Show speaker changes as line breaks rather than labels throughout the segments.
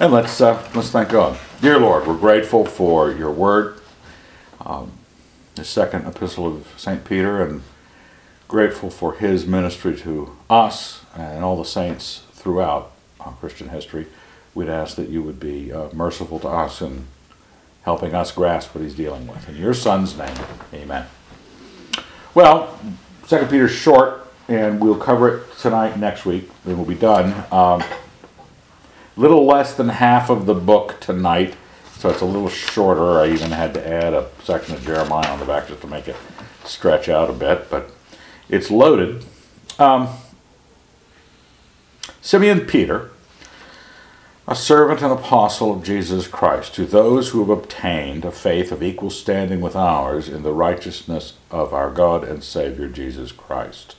And let's, uh, let's thank God. Dear Lord, we're grateful for your word, um, the second epistle of St. Peter, and grateful for his ministry to us and all the saints throughout uh, Christian history. We'd ask that you would be uh, merciful to us in helping us grasp what he's dealing with. In your son's name, amen. Well, Second Peter's short, and we'll cover it tonight, next week, then we'll be done. Um, little less than half of the book tonight, so it's a little shorter. I even had to add a section of Jeremiah on the back just to make it stretch out a bit, but it's loaded. Um, Simeon Peter, a servant and apostle of Jesus Christ, to those who have obtained a faith of equal standing with ours in the righteousness of our God and Savior Jesus Christ.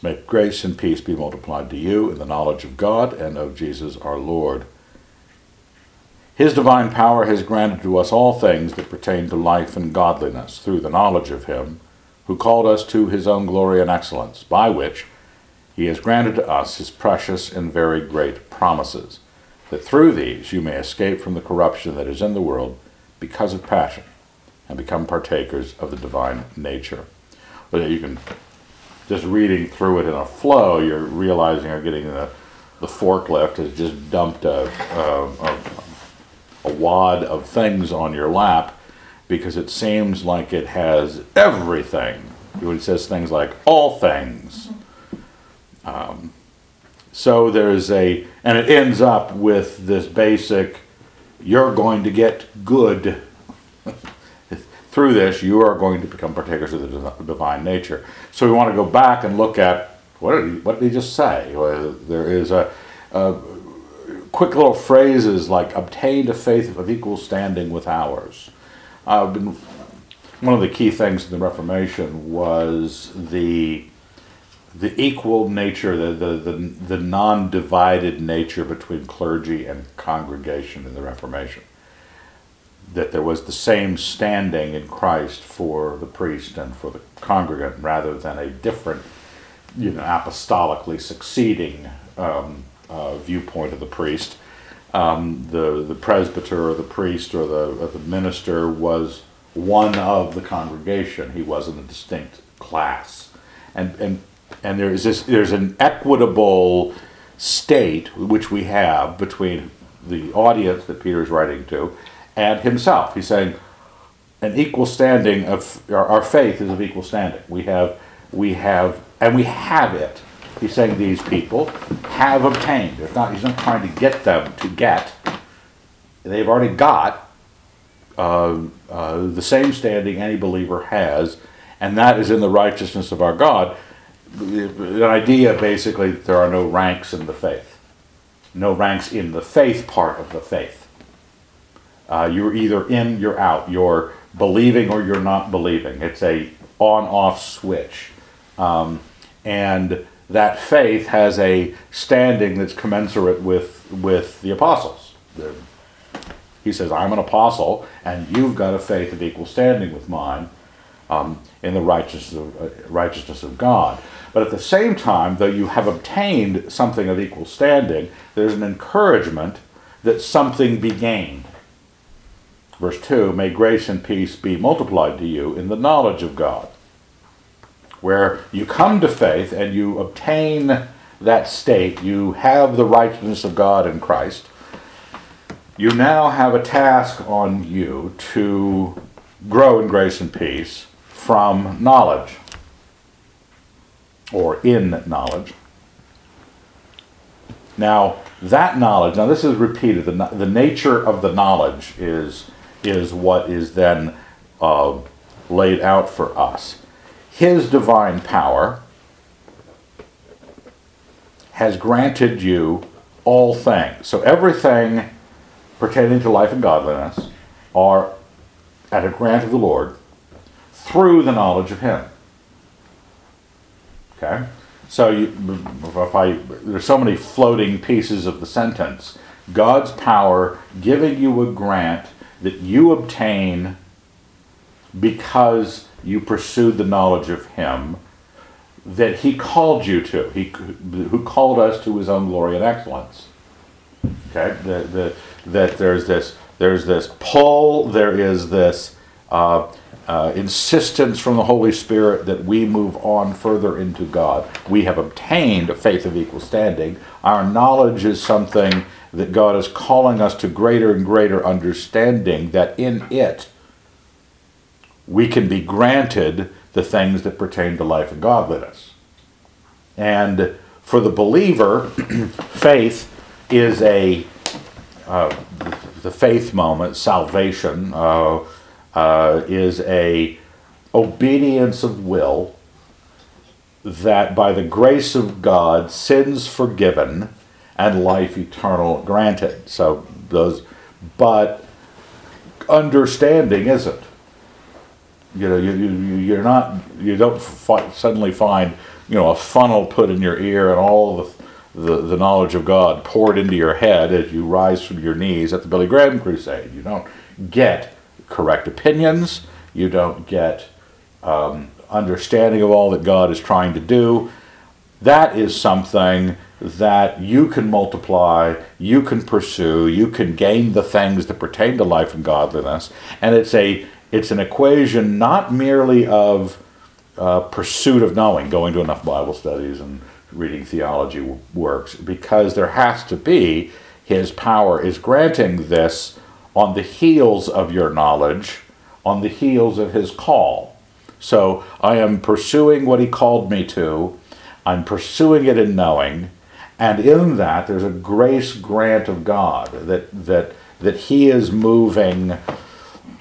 May grace and peace be multiplied to you in the knowledge of God and of Jesus our Lord. His divine power has granted to us all things that pertain to life and godliness through the knowledge of Him who called us to His own glory and excellence, by which He has granted to us His precious and very great promises, that through these you may escape from the corruption that is in the world because of passion, and become partakers of the divine nature. Well, you can just reading through it in a flow, you're realizing you're getting the, the forklift has just dumped a, a, a, a wad of things on your lap because it seems like it has everything. It says things like all things. Um, so there's a, and it ends up with this basic, you're going to get good through this, you are going to become partakers of the divine nature. So we want to go back and look at what did he, what did he just say? There is a, a quick little phrases like obtained a faith of equal standing with ours. Uh, one of the key things in the Reformation was the the equal nature, the, the, the, the non divided nature between clergy and congregation in the Reformation that there was the same standing in Christ for the priest and for the congregant rather than a different, you know, apostolically succeeding um, uh, viewpoint of the priest. Um, the, the presbyter or the priest or the, or the minister was one of the congregation. He wasn't a distinct class. And, and, and there is this, there's an equitable state which we have between the audience that Peter is writing to and himself. He's saying an equal standing of our, our faith is of equal standing. We have, we have, and we have it. He's saying these people have obtained. It's not, he's not trying to get them to get. They've already got uh, uh, the same standing any believer has, and that is in the righteousness of our God. The idea basically that there are no ranks in the faith, no ranks in the faith part of the faith. Uh, you're either in, you're out. You're believing or you're not believing. It's a on-off switch, um, and that faith has a standing that's commensurate with with the apostles. He says, "I'm an apostle, and you've got a faith of equal standing with mine um, in the righteousness of, uh, righteousness of God." But at the same time, though you have obtained something of equal standing, there's an encouragement that something be gained. Verse 2 May grace and peace be multiplied to you in the knowledge of God. Where you come to faith and you obtain that state, you have the righteousness of God in Christ. You now have a task on you to grow in grace and peace from knowledge or in knowledge. Now, that knowledge, now this is repeated, the, the nature of the knowledge is is what is then uh, laid out for us. His divine power has granted you all things. So everything pertaining to life and godliness are at a grant of the Lord through the knowledge of Him. Okay? So you, if I, there's so many floating pieces of the sentence. God's power giving you a grant that you obtain because you pursued the knowledge of Him, that he called you to, he, who called us to his own glory and excellence. Okay, the, the, that there's this, there's this pull, there is this uh, uh, insistence from the Holy Spirit that we move on further into God. We have obtained a faith of equal standing. Our knowledge is something that God is calling us to greater and greater understanding, that in it we can be granted the things that pertain to life and godliness. And for the believer, faith is a uh, the faith moment, salvation, uh, uh, is a obedience of will that by the grace of God, sins forgiven and life eternal granted. So those, but understanding isn't. You know, you, you, you're not, you don't fi- suddenly find, you know, a funnel put in your ear and all the, the, the knowledge of God poured into your head as you rise from your knees at the Billy Graham crusade. You don't get correct opinions. You don't get um, understanding of all that God is trying to do. That is something that you can multiply, you can pursue, you can gain the things that pertain to life and godliness. And it's a it's an equation not merely of uh, pursuit of knowing, going to enough Bible studies and reading theology works, because there has to be His power is granting this on the heels of your knowledge, on the heels of His call. So I am pursuing what He called me to. I'm pursuing it in knowing, and in that there's a grace grant of God that that that He is moving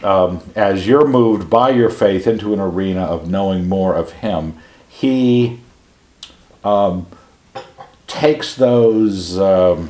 um, as you're moved by your faith into an arena of knowing more of Him. He um, takes those. Um,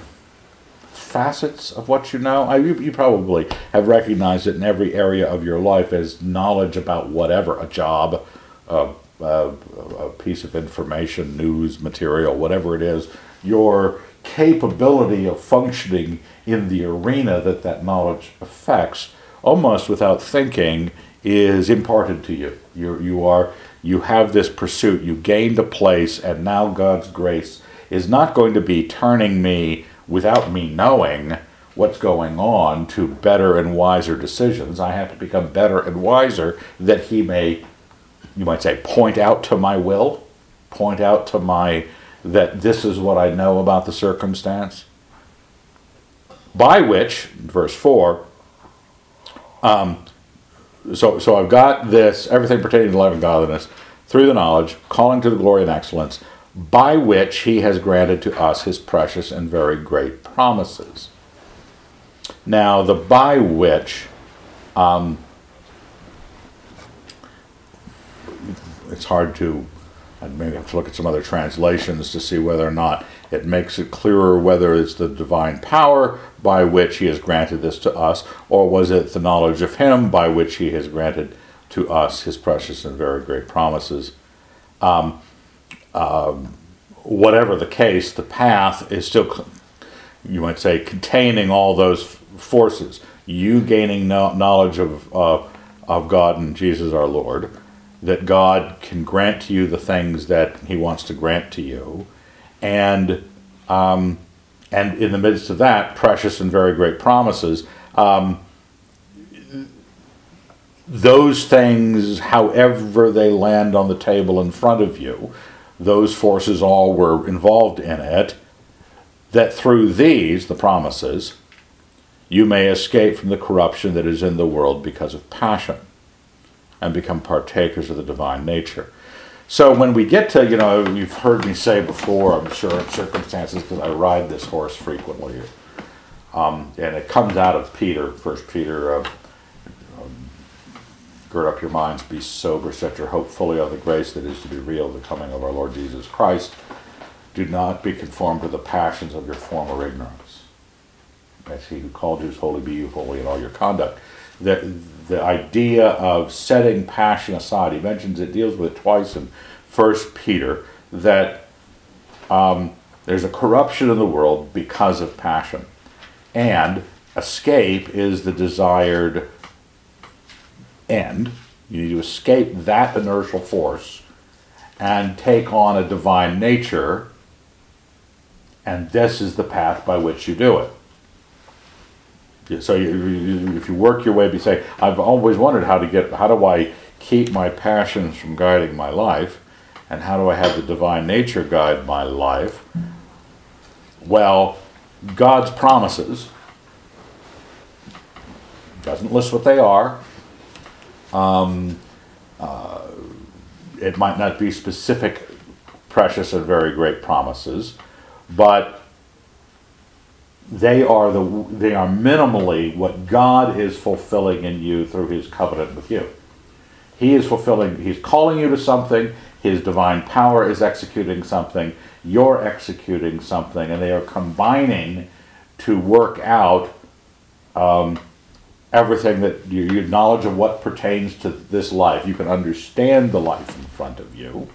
facets of what you know. I, you, you, probably have recognized it in every area of your life as knowledge about whatever a job, uh, uh, a piece of information, news material, whatever it is. Your capability of functioning in the arena that that knowledge affects, almost without thinking, is imparted to you. You you are you have this pursuit. You gained a place, and now God's grace is not going to be turning me without me knowing what's going on to better and wiser decisions. I have to become better and wiser that He may, you might say, point out to my will, point out to my, that this is what I know about the circumstance. By which, verse 4, um, so, so I've got this, everything pertaining to life and godliness, through the knowledge, calling to the glory and excellence by which he has granted to us his precious and very great promises. Now, the by which, um, it's hard to, I maybe have to look at some other translations to see whether or not it makes it clearer whether it's the divine power by which he has granted this to us, or was it the knowledge of him by which he has granted to us his precious and very great promises. Um, um, whatever the case, the path is still, you might say, containing all those forces. You gaining knowledge of, uh, of God and Jesus our Lord, that God can grant to you the things that He wants to grant to you, and um, and in the midst of that, precious and very great promises. Um, those things, however they land on the table in front of you, those forces all were involved in it, that through these, the promises, you may escape from the corruption that is in the world because of passion and become partakers of the divine nature. So when we get to, you know, you've heard me say before, I'm sure in circumstances, because I ride this horse frequently, um, and it comes out of Peter, First Peter uh, Gird up your minds, be sober, set your hope fully on the grace that is to be real, the coming of our Lord Jesus Christ. Do not be conformed to the passions of your former ignorance. As he who called you is holy, be you holy in all your conduct. The, the idea of setting passion aside, he mentions it, deals with it twice in First Peter, that um, there's a corruption in the world because of passion. And escape is the desired end. You need to escape that inertial force and take on a divine nature, and this is the path by which you do it. So you, if you work your way, you say, I've always wondered how to get, how do I keep my passions from guiding my life, and how do I have the divine nature guide my life? Well, God's promises doesn't list what they are. Um, uh, it might not be specific, precious, and very great promises, but they are the they are minimally what God is fulfilling in you through His covenant with you. He is fulfilling. He's calling you to something. His divine power is executing something. You're executing something, and they are combining to work out um, everything that you, your knowledge of what pertains to this life. You can understand the life in front of you,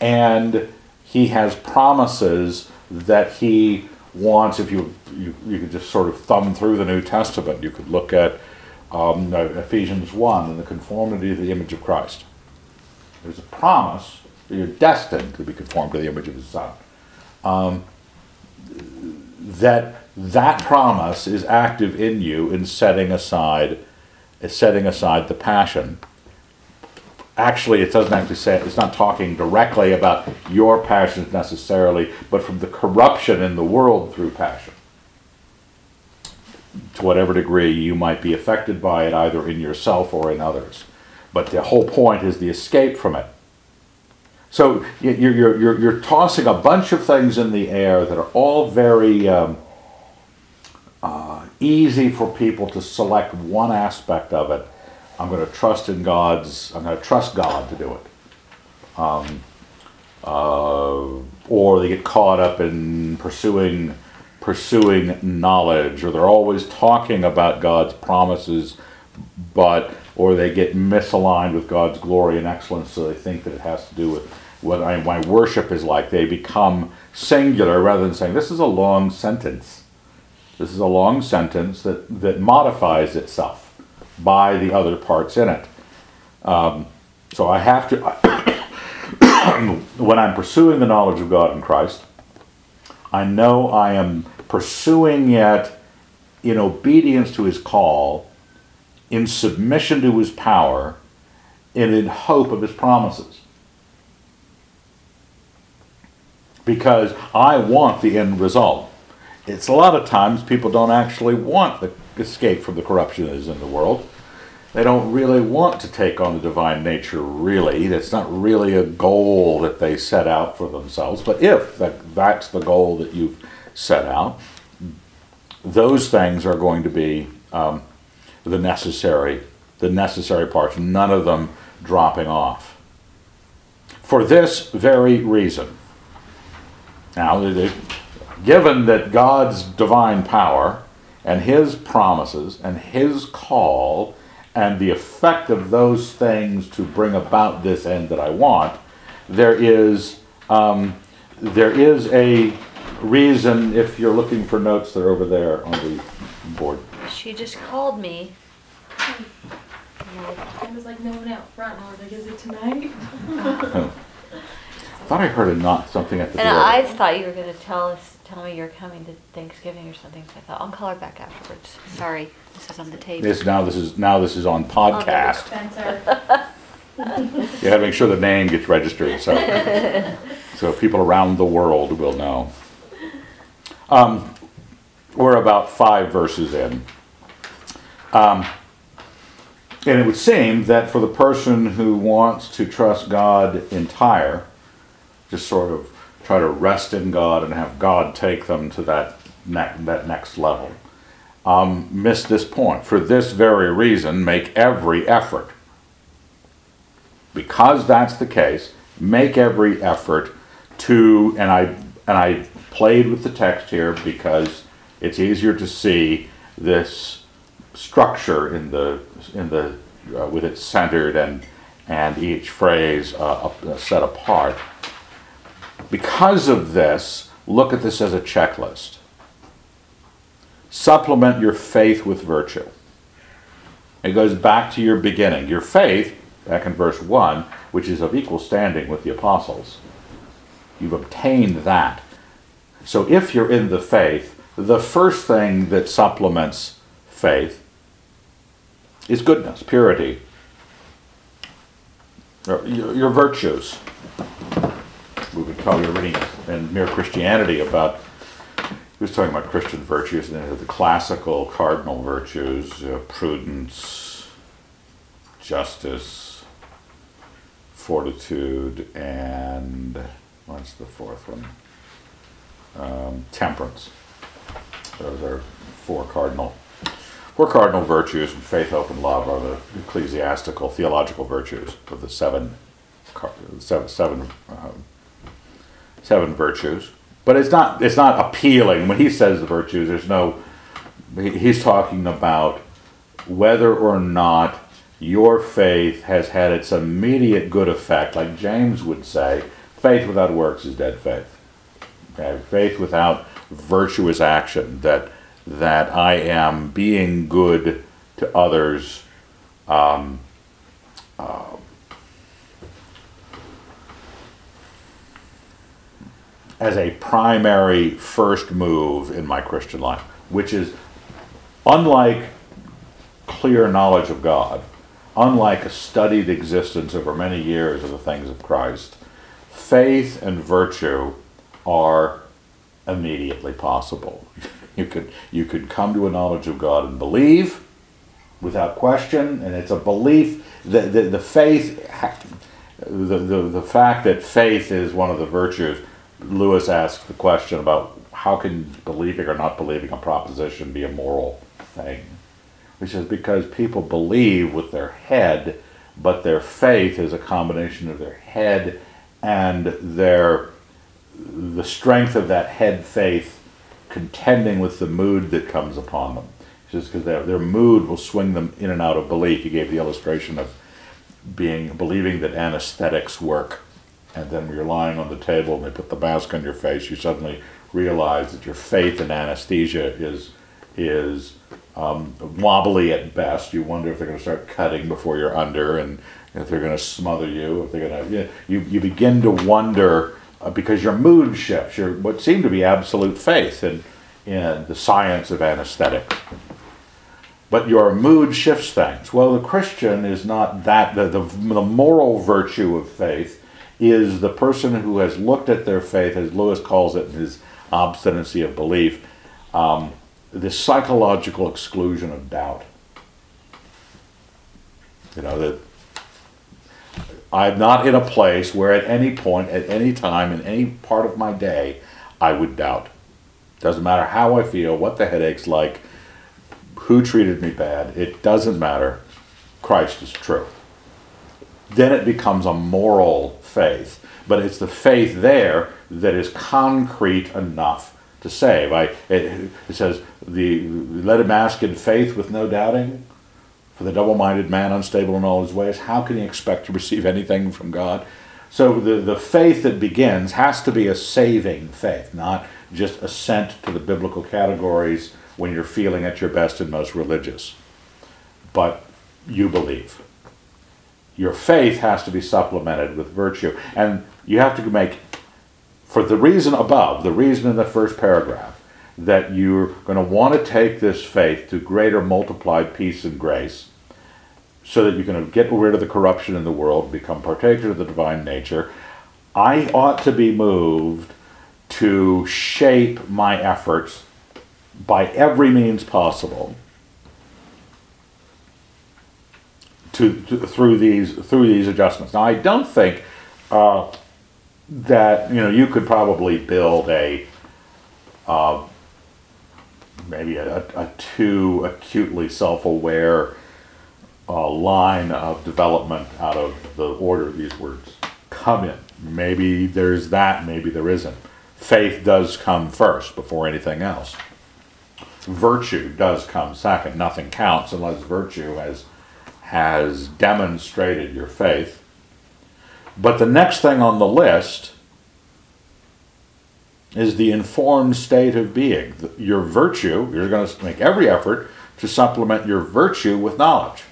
and He has promises that He wants. If you you, you could just sort of thumb through the New Testament, you could look at um, Ephesians 1 and the conformity to the image of Christ. There's a promise that you're destined to be conformed to the image of His Son. Um, that that promise is active in you in setting aside setting aside the passion actually it doesn't actually say it's not talking directly about your passions necessarily but from the corruption in the world through passion. To whatever degree you might be affected by it either in yourself or in others. But the whole point is the escape from it. So you're, you're, you're, you're tossing a bunch of things in the air that are all very um, uh, easy for people to select one aspect of it I'm going to trust in God's, I'm going to trust God to do it. Um, uh, or they get caught up in pursuing pursuing knowledge, or they're always talking about God's promises, but or they get misaligned with God's glory and excellence, so they think that it has to do with what I, my worship is like. They become singular rather than saying this is a long sentence. This is a long sentence that, that modifies itself by the other parts in it. Um, so I have to, when I'm pursuing the knowledge of God in Christ, I know I am pursuing it in obedience to his call, in submission to his power, and in hope of his promises. Because I want the end result. It's a lot of times people don't actually want the escape from the corruption that is in the world. They don't really want to take on the divine nature, really. That's not really a goal that they set out for themselves. But if that, that's the goal that you've set out, those things are going to be um, the necessary, the necessary parts. None of them dropping off. For this very reason. Now, given that God's divine power and his promises and his call and the effect of those things to bring about this end that I want, there is um, there is a reason if you're looking for notes that are over there on the board.
She just called me.
I was like, no one out front. I was like, is it tonight?
I thought I heard a knock something at the
And
door.
I thought you were gonna tell us, tell me you're coming to Thanksgiving or something, so I thought, I'll call her back afterwards. Sorry, this is on the tape.
This now this is now this is on podcast.
Spencer.
You have to make sure the name gets registered so so people around the world will know. Um, we're about five verses in. Um, and it would seem that for the person who wants to trust God entire, just sort of try to rest in God and have God take them to that ne- that next level, um, miss this point. For this very reason, make every effort. Because that's the case, make every effort to, and I and I played with the text here because it's easier to see this structure in the in the uh, with it centered and and each phrase uh, set apart. Because of this, look at this as a checklist. Supplement your faith with virtue. It goes back to your beginning. Your faith, back in verse 1, which is of equal standing with the apostles. You've obtained that. So if you're in the faith, the first thing that supplements faith is goodness, purity, your, your virtues. We call you reading in Mere Christianity about, he was talking about Christian virtues and the classical cardinal virtues, uh, prudence, justice, fortitude, and what's the fourth one? Um, temperance. Those are four cardinal Four cardinal virtues, and faith, hope, and love are the ecclesiastical, theological virtues of the seven, seven, seven, um, seven virtues. But it's not, it's not appealing. When he says the virtues, there's no, he's talking about whether or not your faith has had its immediate good effect, like James would say, faith without works is dead faith. Okay? Faith without virtuous action, that that I am being good to others um, uh, as a primary first move in my Christian life, which is unlike clear knowledge of God, unlike a studied existence over many years of the things of Christ, faith and virtue are immediately possible. You could you could come to a knowledge of God and believe without question, and it's a belief that the, the faith, the, the, the fact that faith is one of the virtues. Lewis asked the question about how can believing or not believing a proposition be a moral thing? Which is because people believe with their head, but their faith is a combination of their head and their the strength of that head faith contending with the mood that comes upon them. Just because their, their mood will swing them in and out of belief. He gave the illustration of being believing that anesthetics work, and then you're lying on the table and they put the mask on your face, you suddenly realize that your faith in anesthesia is is um, wobbly at best. You wonder if they're going to start cutting before you're under, and if they're going to smother you, if they're going to you, you begin to wonder uh, because your mood shifts, your what seemed to be absolute faith in, in the science of anesthetics. But your mood shifts things. Well, the Christian is not that. The, the, the moral virtue of faith is the person who has looked at their faith, as Lewis calls it in his obstinacy of belief, um, the psychological exclusion of doubt. You know, that I'm not in a place where at any point, at any time, in any part of my day, I would doubt. Doesn't matter how I feel, what the headache's like, who treated me bad, it doesn't matter. Christ is true. Then it becomes a moral faith, but it's the faith there that is concrete enough to save. I, it, it says, the, let him ask in faith with no doubting. For the double minded man, unstable in all his ways, how can he expect to receive anything from God? So the, the faith that begins has to be a saving faith, not just assent to the biblical categories when you're feeling at your best and most religious. But you believe. Your faith has to be supplemented with virtue. And you have to make, for the reason above, the reason in the first paragraph, that you're going to want to take this faith to greater multiplied peace and grace so that you can get rid of the corruption in the world, become partaker of the divine nature. I ought to be moved to shape my efforts by every means possible to, to through these through these adjustments. Now, I don't think uh, that you know you could probably build a uh, maybe a, a too acutely self-aware uh, line of development out of the order these words come in. Maybe there's that, maybe there isn't. Faith does come first before anything else. Virtue does come second. Nothing counts unless virtue has has demonstrated your faith. But the next thing on the list is the informed state of being. Your virtue, you're going to make every effort to supplement your virtue with knowledge.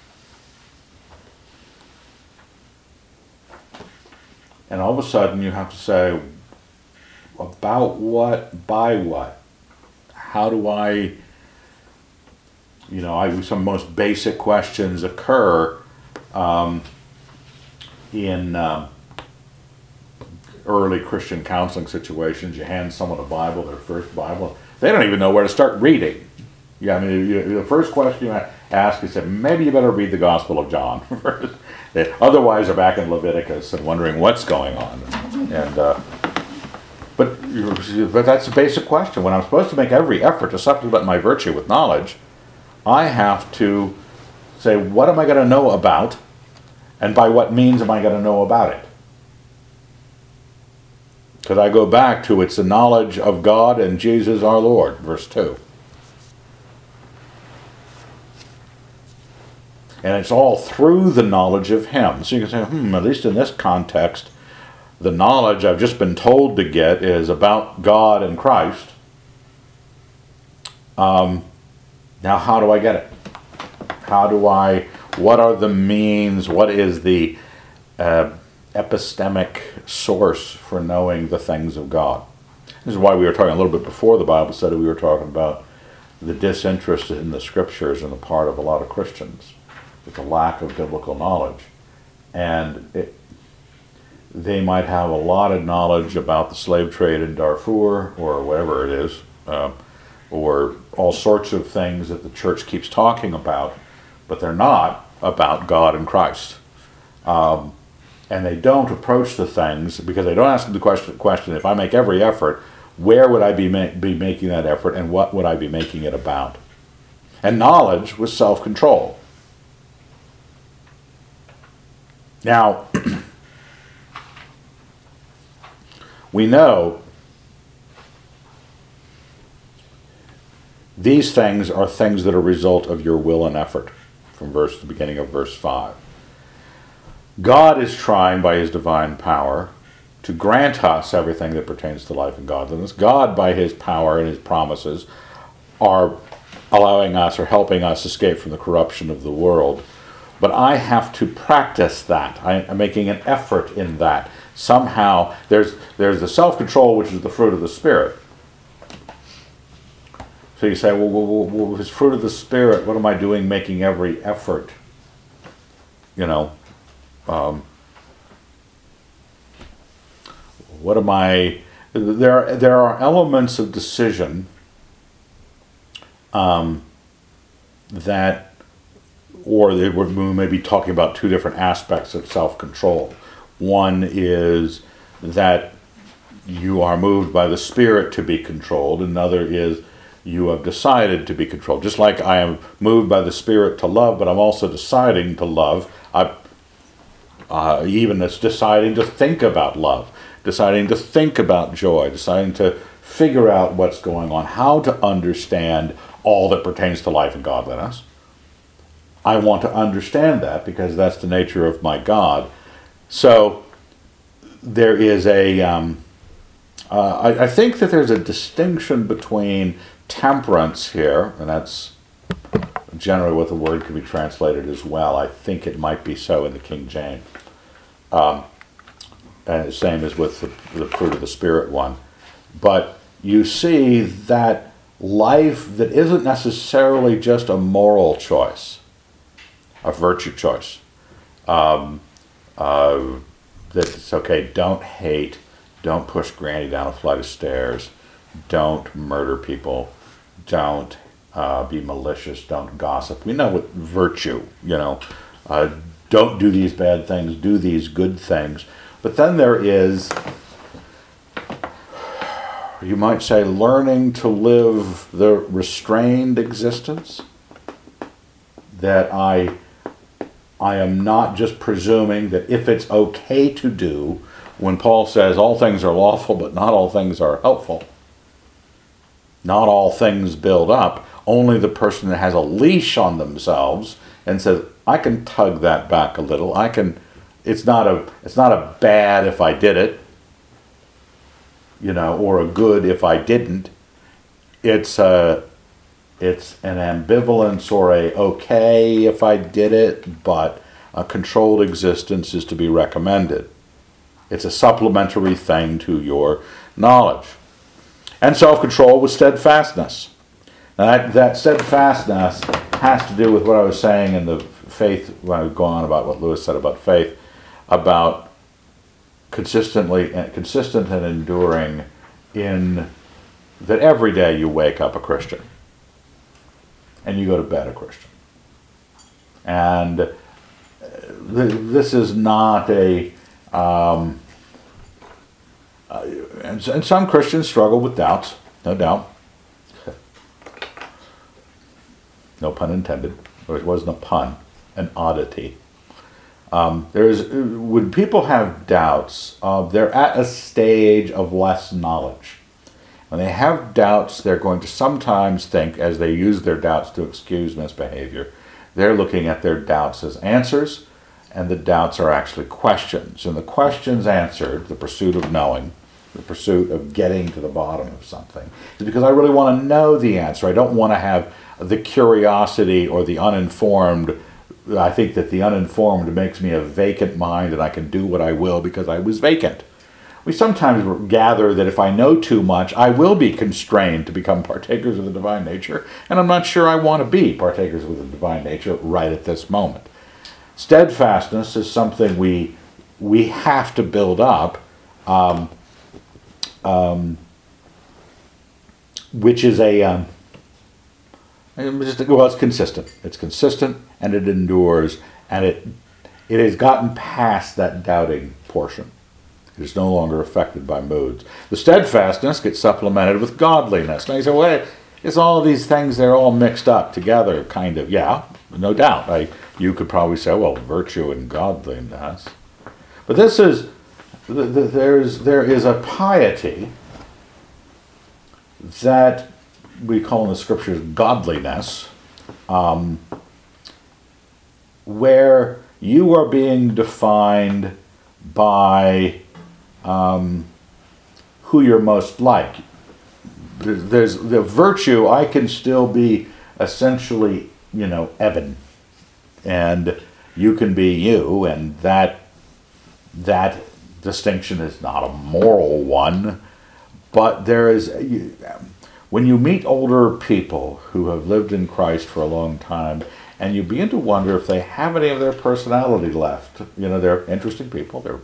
and all of a sudden you have to say, about what, by what? How do I, you know, I, some most basic questions occur um, in um, early Christian counseling situations. You hand someone a Bible, their first Bible, they don't even know where to start reading. Yeah, I mean, you, the first question you ask is, maybe you better read the Gospel of John first. Otherwise, they're back in Leviticus and wondering what's going on. And uh, but but that's a basic question. When I'm supposed to make every effort to supplement my virtue with knowledge, I have to say, what am I going to know about, and by what means am I going to know about it? Because I go back to it's the knowledge of God and Jesus our Lord, verse 2. And it's all through the knowledge of Him. So you can say, hmm, at least in this context, the knowledge I've just been told to get is about God and Christ. Um, now, how do I get it? How do I, what are the means, what is the uh, epistemic source for knowing the things of God? This is why we were talking a little bit before the Bible study, we were talking about the disinterest in the scriptures on the part of a lot of Christians, with the lack of biblical knowledge. And it, they might have a lot of knowledge about the slave trade in Darfur or whatever it is, uh, or all sorts of things that the church keeps talking about, but they're not about God and Christ. Um, and they don't approach the things because they don't ask the question, question if I make every effort, where would I be, ma- be making that effort and what would I be making it about? And knowledge was self control. Now, we know these things are things that are result of your will and effort from verse the beginning of verse 5 god is trying by his divine power to grant us everything that pertains to life and godliness. God by his power and his promises are allowing us or helping us escape from the corruption of the world. But i have to practice that. I, i'm making an effort in that. Somehow there's there's the self-control which is the fruit of the spirit so you say well, well, well, well fruit of the spirit what am i doing making every effort? You know um, what am i there there are elements of decision um, that or they were, we may be talking about two different aspects of self-control. One is that you are moved by the Spirit to be controlled, another is you have decided to be controlled. Just like I am moved by the Spirit to love, but I'm also deciding to love. I uh, even it's deciding to think about love, deciding to think about joy, deciding to figure out what's going on, how to understand all that pertains to life and godliness. I want to understand that because that's the nature of my God. So there is a. Um, uh, I, I think that there's a distinction between temperance here, and that's generally what the word can be translated as well. I think it might be so in the King James. Um, and the same as with the, the fruit of the Spirit one. But you see that life that isn't necessarily just a moral choice, a virtue choice. Um, uh, that it's okay, don't hate, don't push Granny down a flight of stairs, don't murder people, don't uh, be malicious, don't gossip. We know what virtue, you know, uh, don't do these bad things, do these good things. But then there is, you might say, learning to live the restrained existence that I I am not just presuming that if it's okay to do, when Paul says all things are lawful, but not all things are helpful, not all things build up, only the person that has a leash on themselves and says, I can tug that back a little. I can it's not a it's not a bad if I did it, you know, or a good if I didn't. It's a it's an ambivalence or a okay if I did it, but a controlled existence is to be recommended. It's a supplementary thing to your knowledge. And self control with steadfastness. That, that steadfastness has to do with what I was saying in the faith, when I go on about what Lewis said about faith, about consistently, consistent and enduring in that every day you wake up a Christian and you go to bed a Christian. And uh, this is not a, um, uh, and, and some Christians struggle with doubts, no doubt. No pun intended. Or it wasn't a pun, an oddity. Um, there's when people have doubts, uh, they're at a stage of less knowledge. When they have doubts, they're going to sometimes think, as they use their doubts to excuse misbehavior, they're looking at their doubts as answers, and the doubts are actually questions. And the questions answered, the pursuit of knowing, the pursuit of getting to the bottom of something, is because I really want to know the answer. I don't want to have the curiosity or the uninformed. I think that the uninformed makes me a vacant mind and I can do what I will because I was vacant. We sometimes gather that if I know too much, I will be constrained to become partakers of the divine nature, and I'm not sure I want to be partakers of the divine nature right at this moment. Steadfastness is something we we have to build up, um, um, which is a um, well, it's consistent. It's consistent and it endures, and it it has gotten past that doubting portion. It is no longer affected by moods. The steadfastness gets supplemented with godliness. Now you say, well, it's all these things, they're all mixed up together, kind of. Yeah, no doubt. I, you could probably say, well, virtue and godliness. But this is, there's, there is a piety that we call in the scriptures godliness, um, where you are being defined by um, who you're most like. There's the virtue. I can still be essentially, you know, Evan, and you can be you, and that that distinction is not a moral one, but there is. When you meet older people who have lived in Christ for a long time, and you begin to wonder if they have any of their personality left. You know, they're interesting people. They're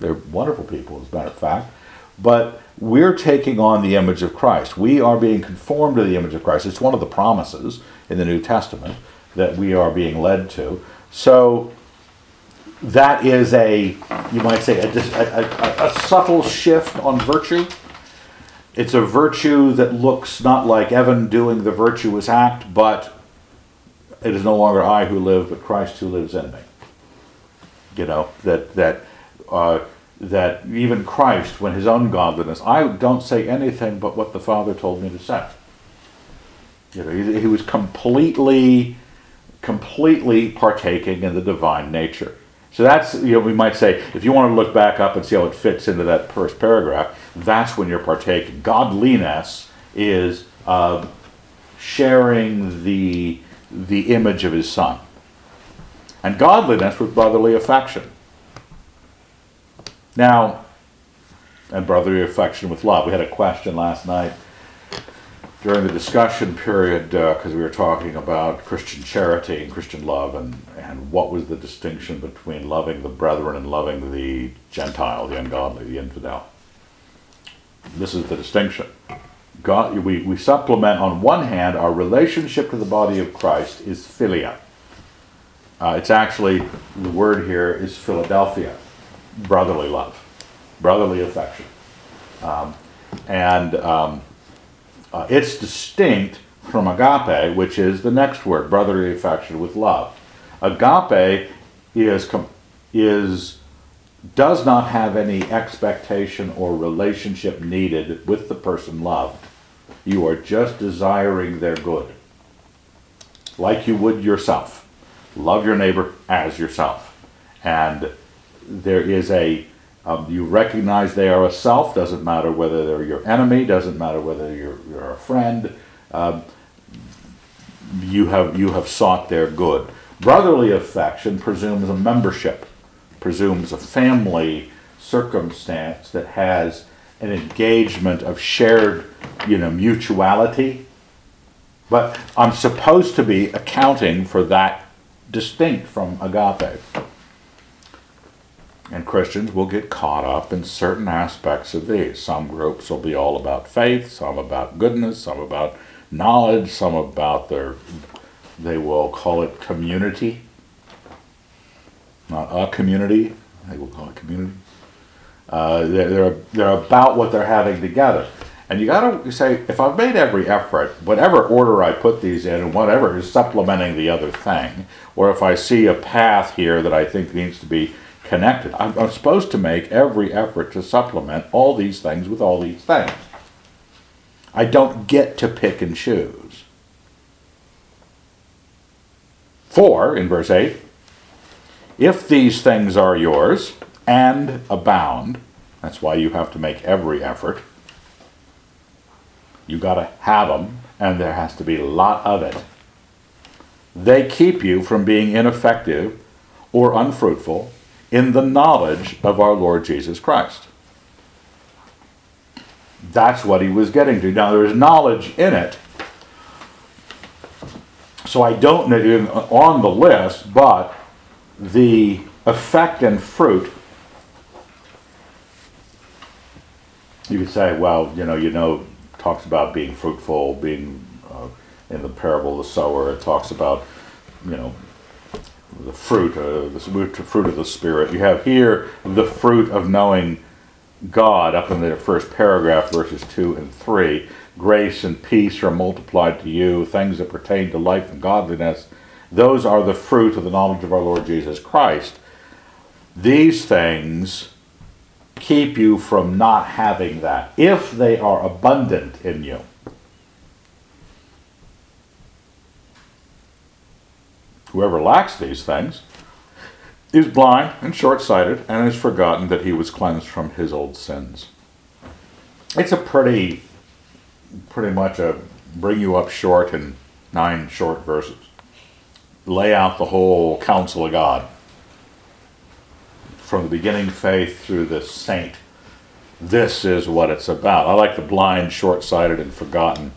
they're wonderful people, as a matter of fact. But we're taking on the image of Christ. We are being conformed to the image of Christ. It's one of the promises in the New Testament that we are being led to. So that is a, you might say, a, a, a, a subtle shift on virtue. It's a virtue that looks not like Evan doing the virtuous act, but it is no longer I who live, but Christ who lives in me. You know, that, that uh, that even Christ, when his own godliness, I don't say anything but what the Father told me to say. You know, he, he was completely, completely partaking in the divine nature. So that's, you know, we might say, if you want to look back up and see how it fits into that first paragraph, that's when you're partaking. Godliness is uh, sharing the, the image of his son. And godliness was brotherly affection. Now, and brotherly affection with love. We had a question last night during the discussion period because uh, we were talking about Christian charity and Christian love and, and what was the distinction between loving the brethren and loving the Gentile, the ungodly, the infidel. This is the distinction. God, we, we supplement, on one hand, our relationship to the body of Christ is philia. Uh, it's actually, the word here is Philadelphia brotherly love, brotherly affection. Um, and um, uh, it's distinct from agape, which is the next word, brotherly affection with love. Agape is, is does not have any expectation or relationship needed with the person loved. You are just desiring their good, like you would yourself. Love your neighbor as yourself. And there is a um, you recognize they are a self. Doesn't matter whether they're your enemy. Doesn't matter whether you're, you're a friend. Um, you have you have sought their good. Brotherly affection presumes a membership, presumes a family circumstance that has an engagement of shared, you know, mutuality. But I'm supposed to be accounting for that distinct from agape. And Christians will get caught up in certain aspects of these. Some groups will be all about faith, some about goodness, some about knowledge, some about their, they will call it community. Not a community, they will call it community. Uh, they're, they're, they're about what they're having together. And you gotta say, if I've made every effort, whatever order I put these in, and whatever is supplementing the other thing, or if I see a path here that I think needs to be connected, I'm, I'm supposed to make every effort to supplement all these things with all these things. I don't get to pick and choose. For, in verse 8, if these things are yours and abound, that's why you have to make every effort. You got to have them, and there has to be a lot of it. They keep you from being ineffective or unfruitful in the knowledge of our Lord Jesus Christ. That's what he was getting to. Now, there's knowledge in it. So I don't know on the list, but the effect and fruit. You could say, well, you know, you know, talks about being fruitful, being uh, in the parable of the sower. It talks about, you know, the fruit, uh, the fruit of the spirit. You have here the fruit of knowing God up in the first paragraph, verses 2 and 3. Grace and peace are multiplied to you, things that pertain to life and godliness. Those are the fruit of the knowledge of our Lord Jesus Christ. These things keep you from not having that, if they are abundant in you. Whoever lacks these things is blind and short sighted and has forgotten that he was cleansed from his old sins. It's a pretty, pretty much a bring you up short in nine short verses. Lay out the whole counsel of God from the beginning faith through the saint. This is what it's about. I like the blind, short sighted, and forgotten.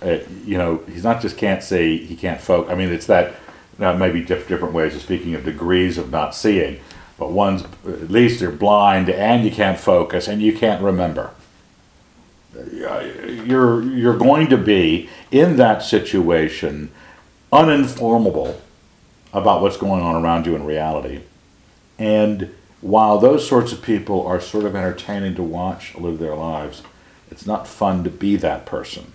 Uh, you know, he's not just can't see, he can't focus. I mean, it's that now, maybe diff- different ways of speaking of degrees of not seeing, but one's at least they're blind and you can't focus and you can't remember. Uh, you're you're going to be in that situation uninformable about what's going on around you in reality. And while those sorts of people are sort of entertaining to watch live their lives, it's not fun to be that person.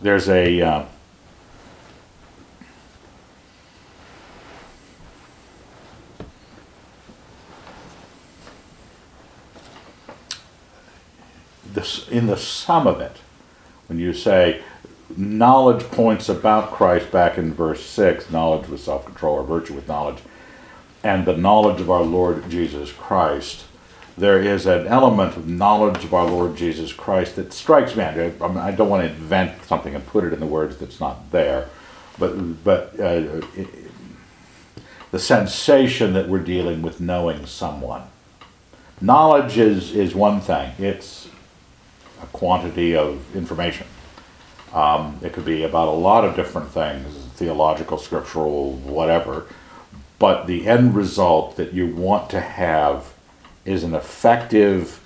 There's a uh, this in the sum of it when you say knowledge points about christ back in verse 6 knowledge with self-control or virtue with knowledge and the knowledge of our lord jesus christ there is an element of knowledge of our Lord Jesus Christ that strikes me. I, don't want to invent something and put it in the words that's not there, but but uh, it, the sensation that we're dealing with knowing someone. Knowledge is is one thing. It's a quantity of information. Um, it could be about a lot of different things, theological, scriptural, whatever. But the end result that you want to have is an effective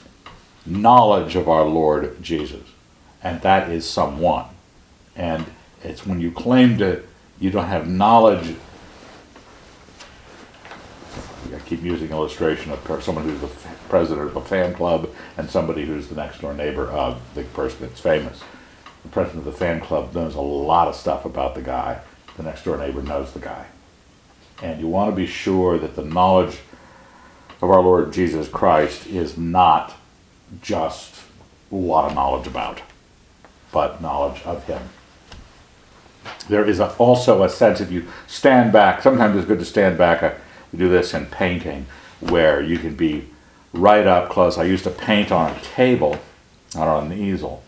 knowledge of our Lord Jesus. And that is someone. And it's when you claim to, you don't have knowledge. I keep using illustration of someone who's the president of a fan club and somebody who's the next door neighbor of the person that's famous. The president of the fan club knows a lot of stuff about the guy. The next door neighbor knows the guy. And you want to be sure that the knowledge of our Lord Jesus Christ is not just a lot of knowledge about, but knowledge of Him. There is a, also a sense if you stand back, sometimes it's good to stand back. I, we do this in painting where you can be right up close. I used to paint on a table, not on the easel.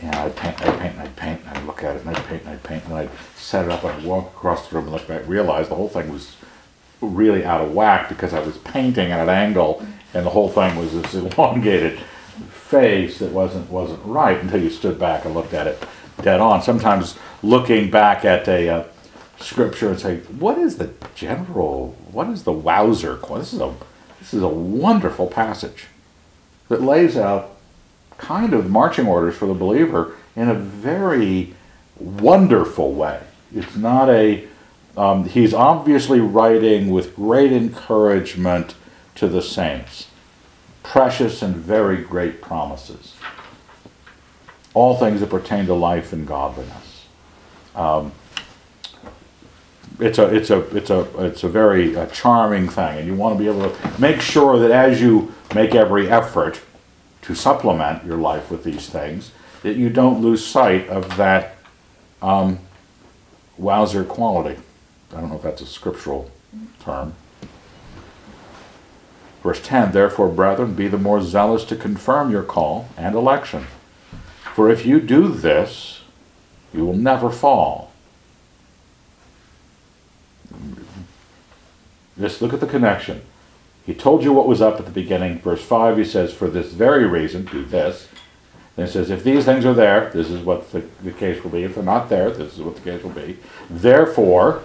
And I'd paint, I'd paint, and I'd paint, and I'd look at it, and I'd paint, and I'd paint, and I'd set it up, and I'd walk across the room and look back, realize the whole thing was really out of whack because I was painting at an angle and the whole thing was this elongated face that wasn't wasn't right until you stood back and looked at it dead on. Sometimes looking back at a uh, scripture and say, what is the general, what is the wowzer? This is a this is a wonderful passage that lays out kind of marching orders for the believer in a very wonderful way. It's not a, um, he's obviously writing with great encouragement to the saints. Precious and very great promises. All things that pertain to life and godliness. Um, it's a it's a it's a it's a very uh, charming thing, and you want to be able to make sure that as you make every effort to supplement your life with these things, that you don't lose sight of that um, wowzer quality. I don't know if that's a scriptural term. Verse 10 Therefore, brethren, be the more zealous to confirm your call and election. For if you do this, you will never fall. Just look at the connection. He told you what was up at the beginning. Verse 5, he says, For this very reason, do this. Then he says, If these things are there, this is what the, the case will be. If they're not there, this is what the case will be. Therefore,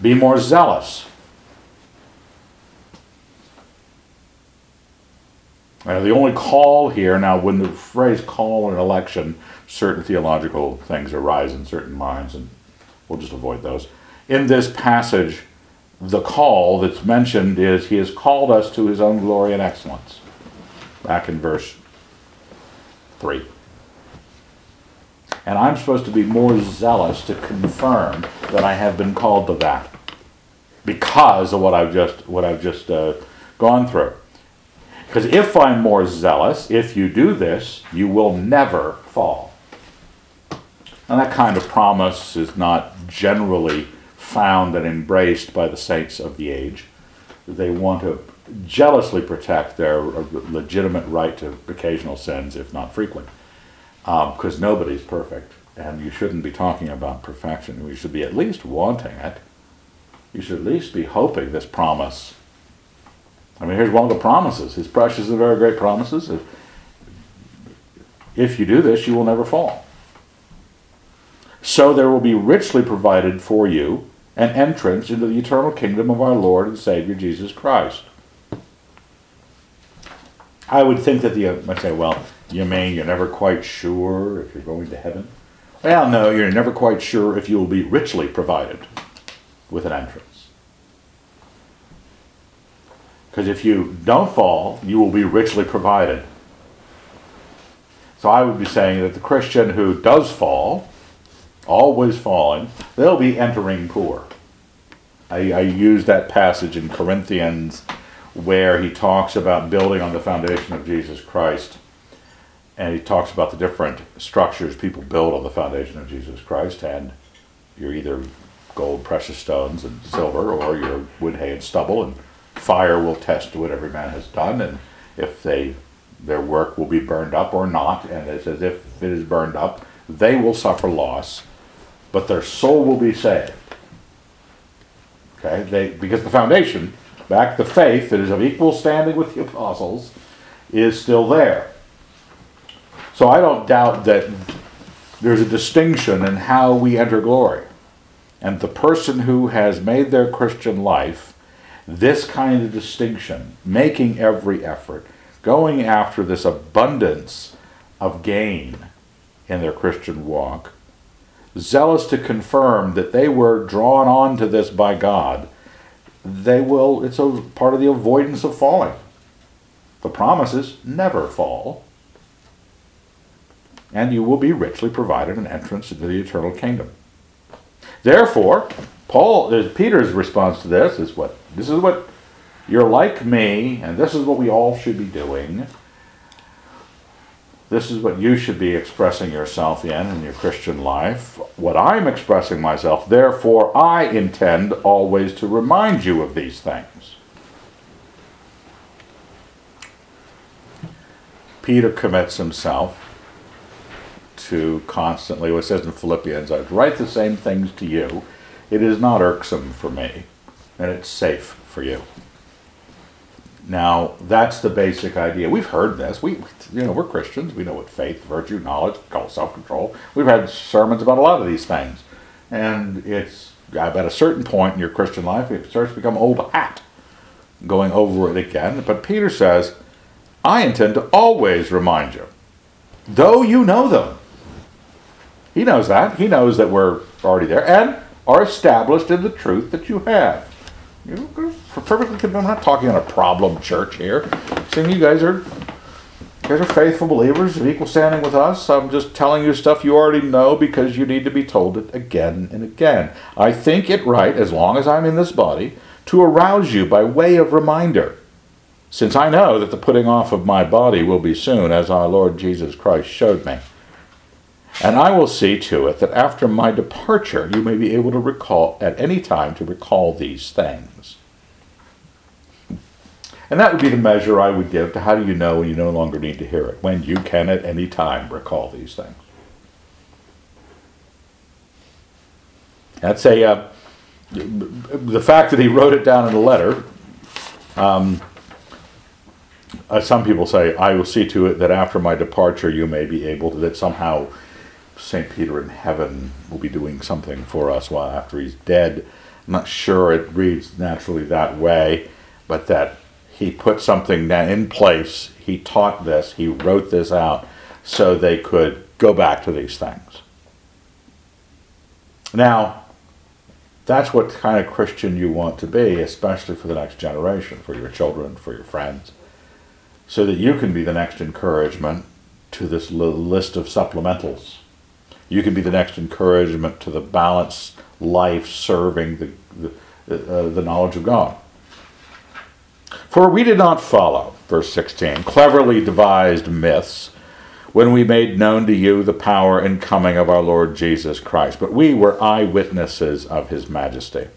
be more zealous. Now, the only call here, now, when the phrase call in election, certain theological things arise in certain minds, and we'll just avoid those. In this passage, the call that's mentioned is He has called us to His own glory and excellence. Back in verse 3. And I'm supposed to be more zealous to confirm that I have been called to that because of what I've just what I've just uh, gone through. Because if I'm more zealous, if you do this, you will never fall. And that kind of promise is not generally found and embraced by the saints of the age. They want to jealously protect their legitimate right to occasional sins, if not frequent, because um, nobody's perfect. And you shouldn't be talking about perfection. You should be at least wanting it. You should at least be hoping this promise. I mean, here's one of the promises. His precious and very great promises. If you do this, you will never fall. So there will be richly provided for you an entrance into the eternal kingdom of our Lord and Savior Jesus Christ. I would think that the, I say, well, you mean you're never quite sure if you're going to heaven? Well, no, you're never quite sure if you will be richly provided with an entrance. Because if you don't fall, you will be richly provided. So I would be saying that the Christian who does fall always falling, they'll be entering poor. I, I use that passage in Corinthians where he talks about building on the foundation of Jesus Christ. And he talks about the different structures people build on the foundation of Jesus Christ. And you're either gold, precious stones, and silver, or you're wood, hay, and stubble. And fire will test what every man has done. And if they their work will be burned up or not. And it says if it is burned up, they will suffer loss but their soul will be saved. Okay, they because the foundation, back the faith that is of equal standing with the apostles, is still there. So I don't doubt that there's a distinction in how we enter glory. And the person who has made their Christian life this kind of distinction, making every effort, going after this abundance of gain in their Christian walk, zealous to confirm that they were drawn on to this by God, they will, it's a part of the avoidance of falling. The promises never fall. And you will be richly provided an entrance into the eternal kingdom. Therefore, Paul, uh, Peter's response to this is what this is what you're like me, and this is what we all should be doing. This is what you should be expressing yourself in in your Christian life. What I'm expressing myself, therefore, I intend always to remind you of these things. Peter commits himself to constantly, what it says in Philippians, I write the same things to you. It is not irksome for me. and it's safe for you. Now, that's the basic idea. We've heard this. We, you know, we're Christians. We know what faith, virtue, knowledge, self-control. We've had sermons about a lot of these things, and it's at a certain point in your Christian life, it starts to become old hat, going over it again. But Peter says, "I intend to always remind you, though you know them." He knows that. He knows that we're already there and are established in the truth that you have. You perfectly, I'm not talking on a problem church here. Saying you guys are, you guys are faithful believers of equal standing with us. I'm just telling you stuff you already know because you need to be told it again and again. I think it right, as long as I'm in this body, to arouse you by way of reminder. Since I know that the putting off of my body will be soon, as our Lord Jesus Christ showed me. And I will see to it that after my departure you may be able to recall at any time to recall these things. And that would be the measure I would give to how do you know when you no longer need to hear it? When you can at any time recall these things. That's a, uh, the fact that he wrote it down in a letter, um, uh, some people say, I will see to it that after my departure you may be able to, that somehow St. Peter in heaven will be doing something for us while after he's dead. I'm not sure it reads naturally that way, but that he put something in place. He taught this, he wrote this out so they could go back to these things. Now, that's what kind of Christian you want to be, especially for the next generation, for your children, for your friends, so that you can be the next encouragement to this list of supplementals you can be the next encouragement to the balanced life serving the, the, uh, the knowledge of God. For we did not follow, verse 16, cleverly devised myths when we made known to you the power and coming of our Lord Jesus Christ, but we were eyewitnesses of his majesty.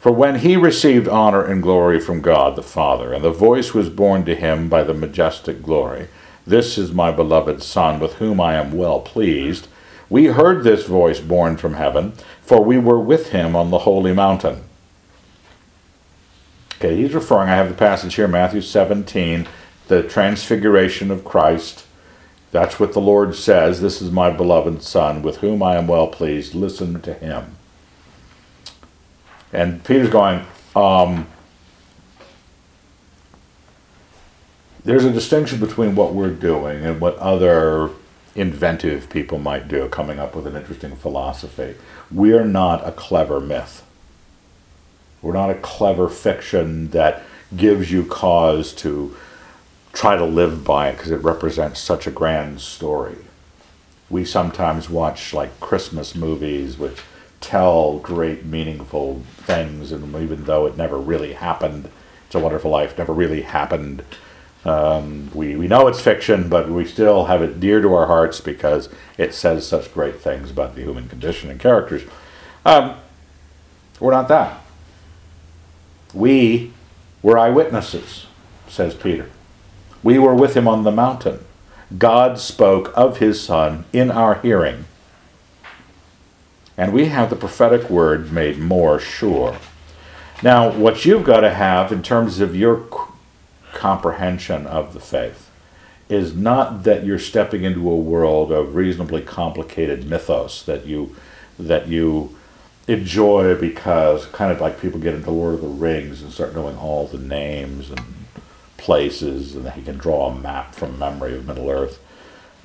For when he received honor and glory from God the Father, and the voice was borne to him by the majestic glory, this is my beloved Son, with whom I am well pleased. We heard this voice born from heaven, for we were with him on the holy mountain. Okay, he's referring, I have the passage here, Matthew 17, the transfiguration of Christ. That's what the Lord says. This is my beloved Son, with whom I am well pleased. Listen to him. And Peter's going, um, there's a distinction between what we're doing and what other inventive people might do, coming up with an interesting philosophy. We're not a clever myth. We're not a clever fiction that gives you cause to try to live by it because it represents such a grand story. We sometimes watch like Christmas movies which tell great meaningful things, and even though it never really happened, It's a Wonderful Life never really happened um, we, we know it's fiction, but we still have it dear to our hearts because it says such great things about the human condition and characters. Um, we're not that. We were eyewitnesses, says Peter. We were with him on the mountain. God spoke of his Son in our hearing. And we have the prophetic word made more sure. Now, what you've got to have in terms of your comprehension of the faith is not that you're stepping into a world of reasonably complicated mythos that you that you enjoy because kind of like people get into Lord of the Rings and start knowing all the names and places and he can draw a map from memory of Middle Earth.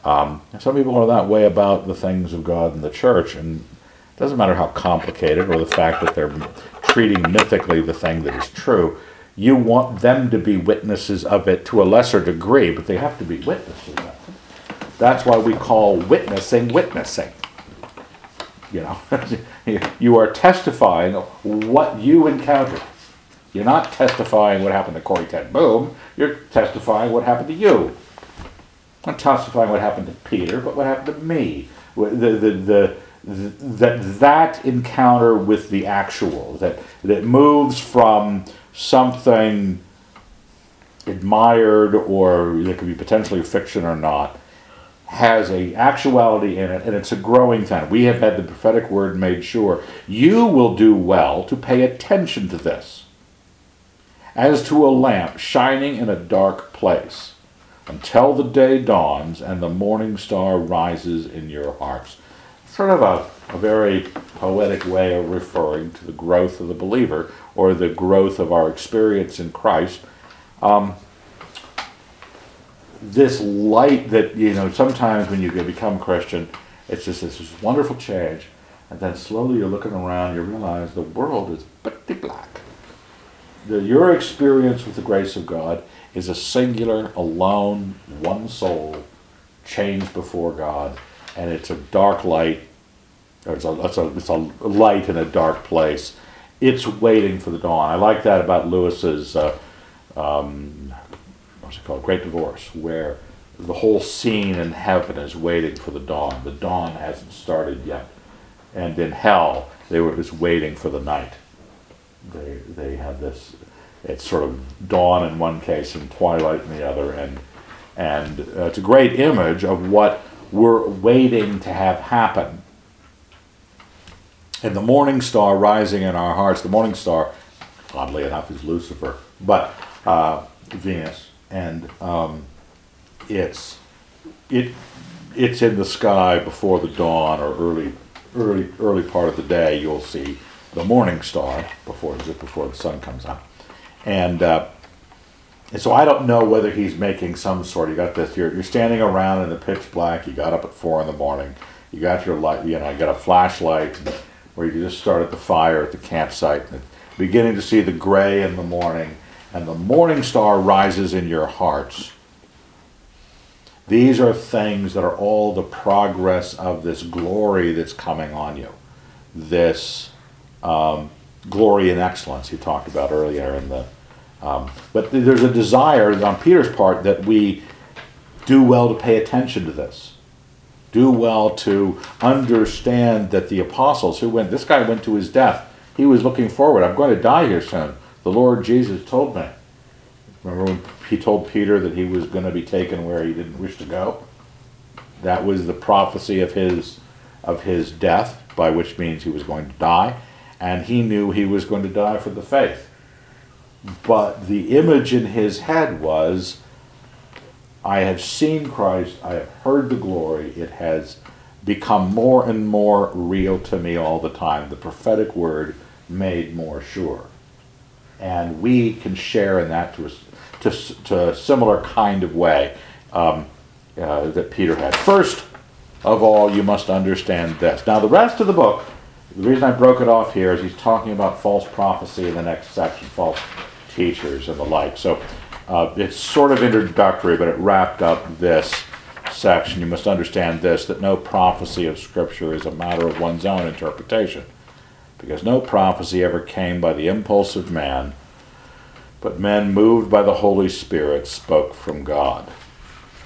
Um, some people are that way about the things of God and the church, and it doesn't matter how complicated or the fact that they're treating mythically the thing that is true you want them to be witnesses of it to a lesser degree, but they have to be witnesses of it. That's why we call witnessing witnessing. You know, you are testifying what you encountered. You're not testifying what happened to Corrie ten Boom. You're testifying what happened to you. Not testifying what happened to Peter, but what happened to me. The, the, the, that that encounter with the actual that that moves from something admired or it could be potentially fiction or not has a actuality in it and it's a growing thing. We have had the prophetic word made sure. You will do well to pay attention to this as to a lamp shining in a dark place until the day dawns and the morning star rises in your hearts. Sort of a, a very poetic way of referring to the growth of the believer or the growth of our experience in Christ. Um, this light that, you know, sometimes when you become Christian, it's just this wonderful change. And then slowly you're looking around, you realize the world is pretty black. The, your experience with the grace of God is a singular, alone, one soul, changed before God, and it's a dark light. Or it's a, it's, a, it's a light in a dark place. It's waiting for the dawn. I like that about Lewis's, uh, um, what's it called, Great Divorce, where the whole scene in heaven is waiting for the dawn. The dawn hasn't started yet, and in hell they were just waiting for the night. They they have this it's sort of dawn in one case and twilight in the other, and and uh, it's a great image of what we're waiting to have happen. And the morning star rising in our hearts, the morning star, oddly enough, is Lucifer, but uh, Venus, and um, it's it it's in the sky before the dawn or early early early part of the day. You'll see the morning star before before the sun comes up. And, uh, and so I don't know whether he's making some sort. You got this. You're, you're standing around in the pitch black. You got up at four in the morning. You got your light. You know, you got a flashlight, where you just started the fire at the campsite, and beginning to see the gray in the morning, and the morning star rises in your hearts. These are things that are all the progress of this glory that's coming on you. This um, glory and excellence he talked about earlier in the um, but there's a desire on Peter's part that we do well to pay attention to this. Do well to understand that the apostles who went, this guy went to his death. He was looking forward. I'm going to die here soon. The Lord Jesus told me. Remember when he told Peter that he was going to be taken where he didn't wish to go? That was the prophecy of his of his death, by which means he was going to die, and he knew he was going to die for the faith. But the image in his head was I have seen Christ, I have heard the glory, it has become more and more real to me all the time. The prophetic word made more sure. And we can share in that to a, to, to a similar kind of way um, uh, that Peter had. First of all, you must understand this. Now, the rest of the book, the reason I broke it off here is he's talking about false prophecy in the next section, false teachers and the like. So uh, it's sort of introductory, but it wrapped up this section. You must understand this that no prophecy of Scripture is a matter of one's own interpretation, because no prophecy ever came by the impulse of man, but men moved by the Holy Spirit spoke from God.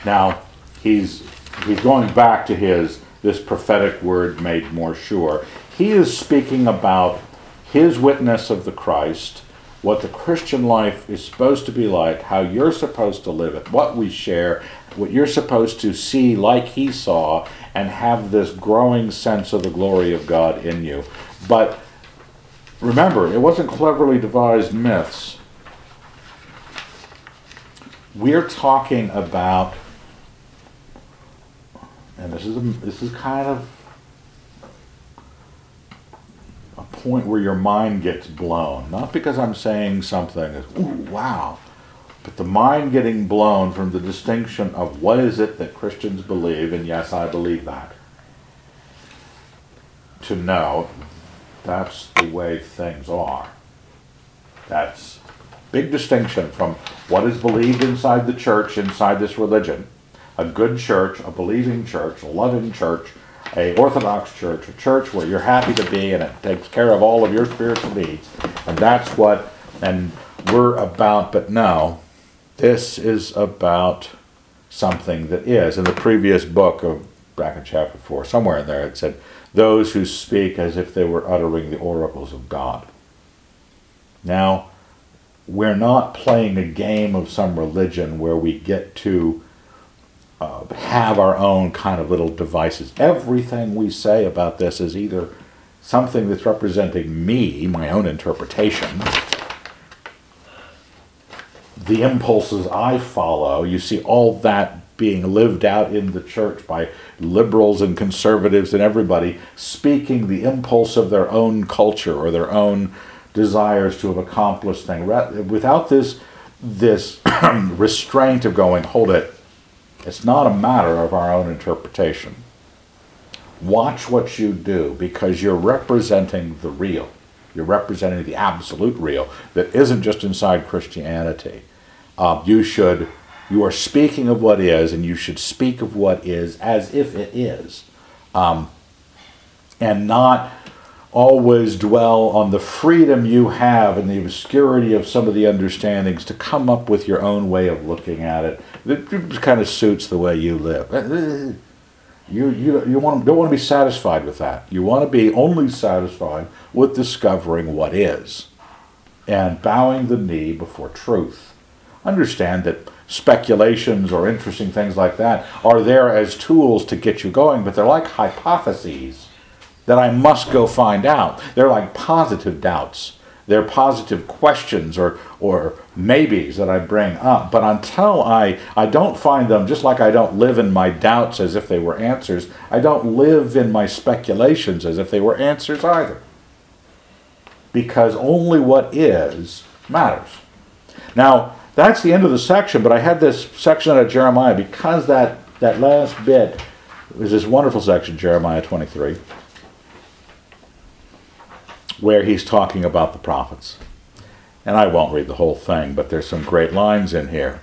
Now, he's, he's going back to his this prophetic word made more sure. He is speaking about his witness of the Christ what the Christian life is supposed to be like, how you're supposed to live it, what we share, what you're supposed to see like he saw, and have this growing sense of the glory of God in you. But remember, it wasn't cleverly devised myths. We're talking about, and this is a, this is kind of a point where your mind gets blown. Not because I'm saying something as, ooh, wow, but the mind getting blown from the distinction of what is it that Christians believe, and yes, I believe that, to know that's the way things are. That's big distinction from what is believed inside the church, inside this religion. A good church, a believing church, a loving church, a Orthodox church, a church where you're happy to be and it takes care of all of your spiritual needs. And that's what and we're about, but no, this is about something that is. In the previous book of back in chapter four, somewhere in there it said, Those who speak as if they were uttering the oracles of God. Now, we're not playing a game of some religion where we get to uh, have our own kind of little devices. Everything we say about this is either something that's representing me, my own interpretation, the impulses I follow. You see all that being lived out in the church by liberals and conservatives and everybody speaking the impulse of their own culture or their own desires to have accomplished things. Without this this restraint of going, hold it, it's not a matter of our own interpretation. Watch what you do because you're representing the real. You're representing the absolute real that isn't just inside Christianity. Uh, you should, you are speaking of what is, and you should speak of what is as if it is, um, and not always dwell on the freedom you have and the obscurity of some of the understandings to come up with your own way of looking at it that kind of suits the way you live. Uh, uh, you, you, you want, don't want to be satisfied with that. You want to be only satisfied with discovering what is and bowing the knee before truth. Understand that speculations or interesting things like that are there as tools to get you going, but they're like hypotheses that I must go find out. They're like positive doubts. They're positive questions or, or maybes that I bring up. But until I, I don't find them, just like I don't live in my doubts as if they were answers, I don't live in my speculations as if they were answers either. Because only what is matters. Now, that's the end of the section, but I had this section out of Jeremiah because that, that last bit is this wonderful section, Jeremiah 23 where he's talking about the prophets. And I won't read the whole thing, but there's some great lines in here.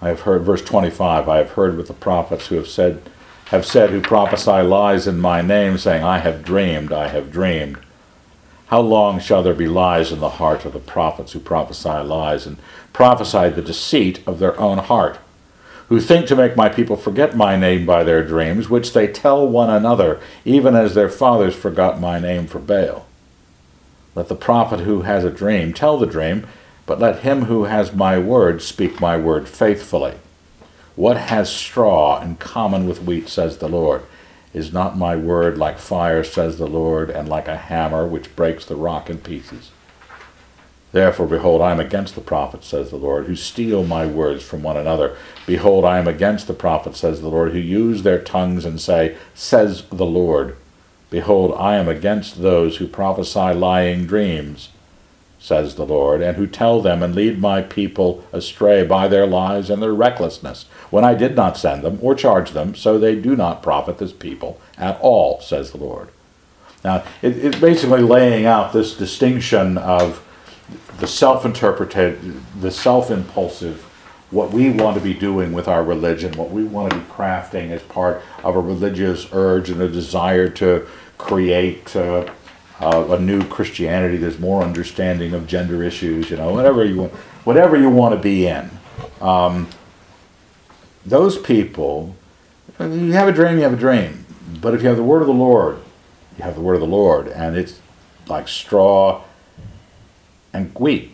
I have heard, verse 25, I have heard with the prophets who have said, have said, who prophesy lies in my name, saying, I have dreamed, I have dreamed. How long shall there be lies in the heart of the prophets who prophesy lies and prophesy the deceit of their own heart? Who think to make my people forget my name by their dreams, which they tell one another, even as their fathers forgot my name for Baal. Let the prophet who has a dream tell the dream, but let him who has my word speak my word faithfully. What has straw in common with wheat, says the Lord? Is not my word like fire, says the Lord, and like a hammer which breaks the rock in pieces? Therefore, behold, I am against the prophets, says the Lord, who steal my words from one another. Behold, I am against the prophets, says the Lord, who use their tongues and say, Says the Lord. Behold, I am against those who prophesy lying dreams, says the Lord, and who tell them and lead my people astray by their lies and their recklessness, when I did not send them or charge them, so they do not profit this people at all, says the Lord. Now, it, it's basically laying out this distinction of the self-interpreted, the self-impulsive, what we want to be doing with our religion, what we want to be crafting as part of a religious urge and a desire to create uh, uh, a new Christianity that's more understanding of gender issues, you know, whatever you want, whatever you want to be in. Um, those people, you have a dream, you have a dream. But if you have the word of the Lord, you have the word of the Lord, and it's like straw and wheat.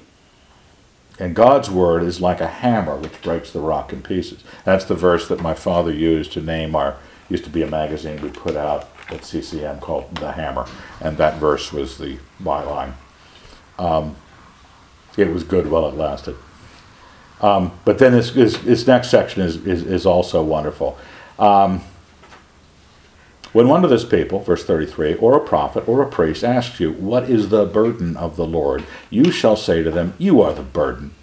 And God's word is like a hammer which breaks the rock in pieces. That's the verse that my father used to name our, used to be a magazine we put out at CCM called The Hammer. And that verse was the byline. Um, it was good while it lasted. Um, but then this, this, this, next section is, is, is also wonderful. Um, when one of this people, verse 33, or a prophet or a priest asks you, What is the burden of the Lord? You shall say to them, You are the burden.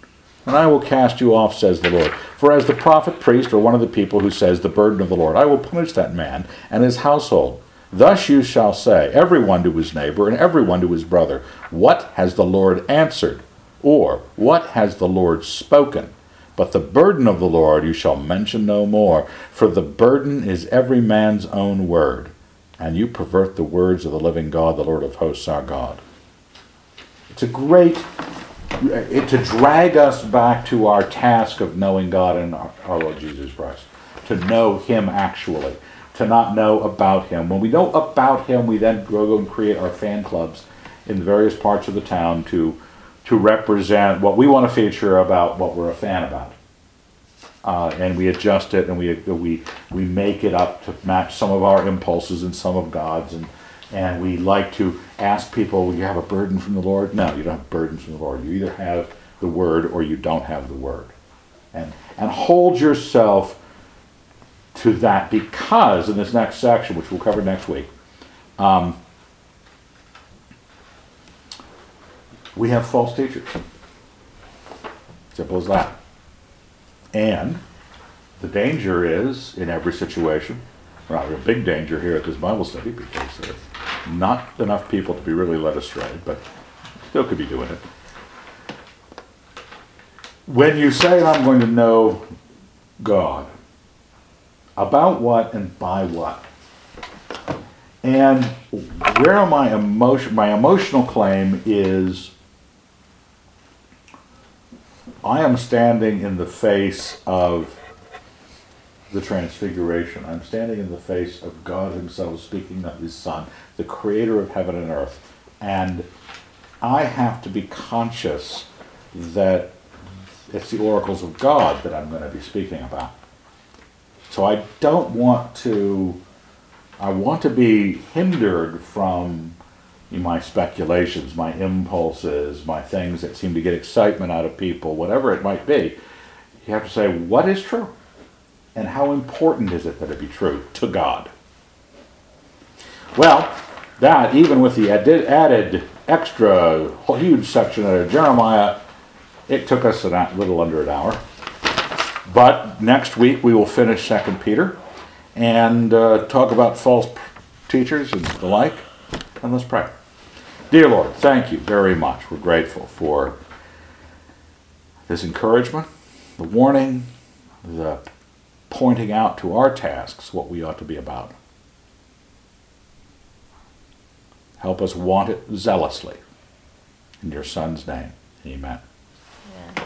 And I will cast you off, says the Lord. For as the prophet, priest, or one of the people who says, The burden of the Lord, I will punish that man and his household. Thus you shall say, every one to his neighbor and every one to his brother, What has the Lord answered? Or, What has the Lord spoken? But the burden of the Lord you shall mention no more, for the burden is every man's own word, and you pervert the words of the living God, the Lord of hosts, our God. It's a great, it, to drag us back to our task of knowing God and our, our Lord Jesus Christ, to know Him actually, to not know about Him. When we know about Him, we then go and create our fan clubs in various parts of the town to to represent what we want to feature about what we're a fan about. uh, and we adjust it and we, we, we make it up to match some of our impulses and some of God's. And, and we like to ask people, you have a burden from the Lord? No, you don't have burdens from the Lord. You either have the word or you don't have the word. And, and hold yourself to that because in this next section, which we'll cover next week, um, we have false teachers. Simple as that. And the danger is in every situation, well, a big danger here at this Bible study because there's not enough people to be really led astray, but still could be doing it. When you say, I'm going to know God, about what and by what? And where my emotion, my emotional claim is, I am standing in the face of the transfiguration. I'm standing in the face of God Himself speaking of His Son, the creator of heaven and earth. And I have to be conscious that it's the oracles of God that I'm going to be speaking about. So I don't want to, I want to be hindered from my speculations, my impulses, my things that seem to get excitement out of people, whatever it might be. You have to say, what is true? And how important is it that it be true to God? Well, that, even with the added, extra huge section of Jeremiah, it took us a little under an hour. But next week we will finish Second Peter and uh, talk about false teachers and the like. And let's pray. Dear Lord, thank you very much. We're grateful for this encouragement, the warning, the pointing out to our tasks what we ought to be about. Help us want it zealously. In your Son's name, amen.
Yeah.